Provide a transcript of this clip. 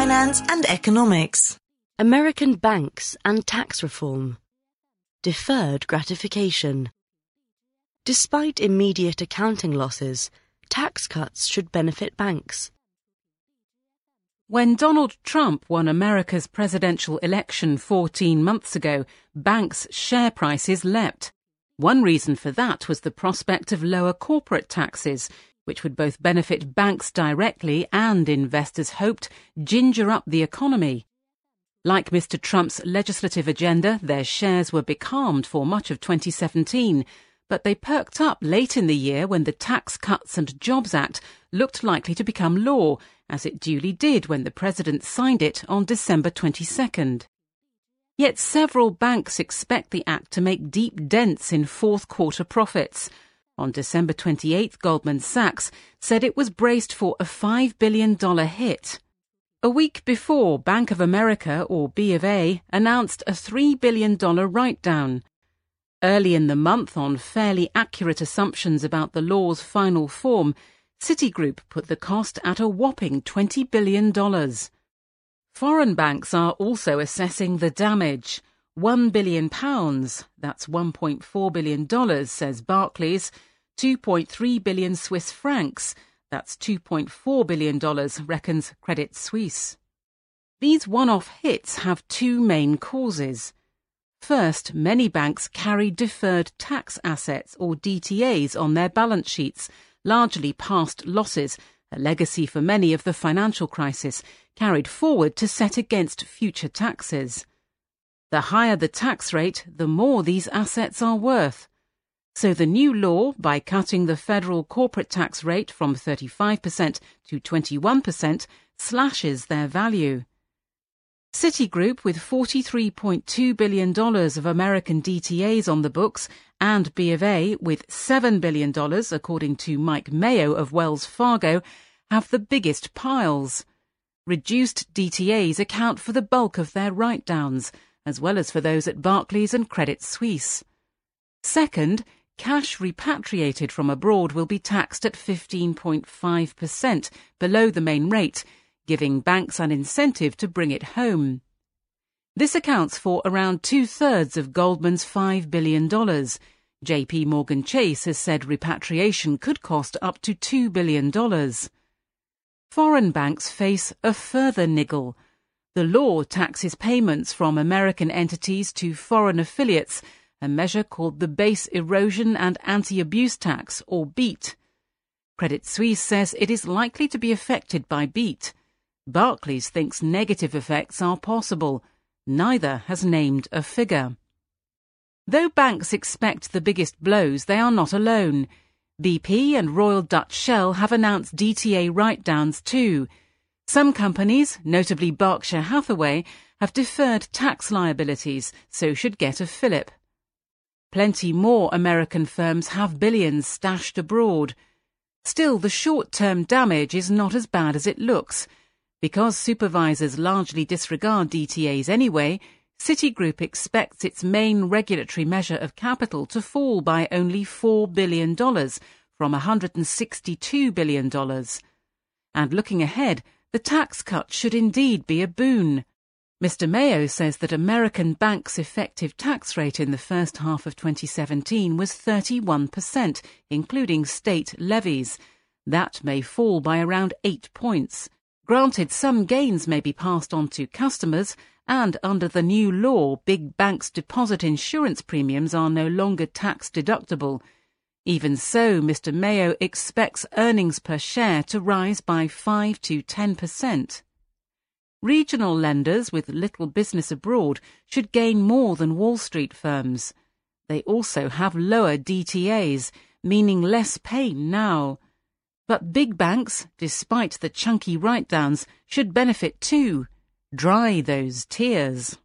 finance and economics. American banks and tax reform. Deferred gratification. Despite immediate accounting losses, tax cuts should benefit banks. When Donald Trump won America's presidential election 14 months ago, banks' share prices leapt. One reason for that was the prospect of lower corporate taxes, which would both benefit banks directly and, investors hoped, ginger up the economy. Like Mr. Trump's legislative agenda, their shares were becalmed for much of 2017, but they perked up late in the year when the Tax Cuts and Jobs Act looked likely to become law, as it duly did when the President signed it on December 22nd. Yet several banks expect the act to make deep dents in fourth quarter profits. On December 28th, Goldman Sachs said it was braced for a $5 billion hit. A week before, Bank of America, or B of A, announced a $3 billion write down. Early in the month, on fairly accurate assumptions about the law's final form, Citigroup put the cost at a whopping $20 billion. Foreign banks are also assessing the damage. £1 billion, that's $1.4 billion, says Barclays, 2.3 billion Swiss francs, that's $2.4 billion, reckons Credit Suisse. These one off hits have two main causes. First, many banks carry deferred tax assets or DTAs on their balance sheets, largely past losses, a legacy for many of the financial crisis, carried forward to set against future taxes. The higher the tax rate, the more these assets are worth. So the new law, by cutting the federal corporate tax rate from 35% to 21%, slashes their value. Citigroup, with $43.2 billion of American DTAs on the books, and B of A, with $7 billion, according to Mike Mayo of Wells Fargo, have the biggest piles. Reduced DTAs account for the bulk of their write downs, as well as for those at Barclays and Credit Suisse. Second, cash repatriated from abroad will be taxed at 15.5%, below the main rate giving banks an incentive to bring it home. This accounts for around two thirds of Goldman's $5 billion. JP Morgan Chase has said repatriation could cost up to $2 billion. Foreign banks face a further niggle. The law taxes payments from American entities to foreign affiliates, a measure called the Base Erosion and Anti-Abuse Tax, or BEAT. Credit Suisse says it is likely to be affected by BEAT. Barclays thinks negative effects are possible. Neither has named a figure. Though banks expect the biggest blows, they are not alone. BP and Royal Dutch Shell have announced DTA write downs too. Some companies, notably Berkshire Hathaway, have deferred tax liabilities, so should get a fillip. Plenty more American firms have billions stashed abroad. Still, the short term damage is not as bad as it looks. Because supervisors largely disregard DTAs anyway, Citigroup expects its main regulatory measure of capital to fall by only $4 billion from $162 billion. And looking ahead, the tax cut should indeed be a boon. Mr. Mayo says that American banks' effective tax rate in the first half of 2017 was 31%, including state levies. That may fall by around 8 points. Granted, some gains may be passed on to customers, and under the new law, big banks' deposit insurance premiums are no longer tax deductible. Even so, Mr. Mayo expects earnings per share to rise by 5 to 10%. Regional lenders with little business abroad should gain more than Wall Street firms. They also have lower DTAs, meaning less pain now. But big banks, despite the chunky write downs, should benefit too. Dry those tears.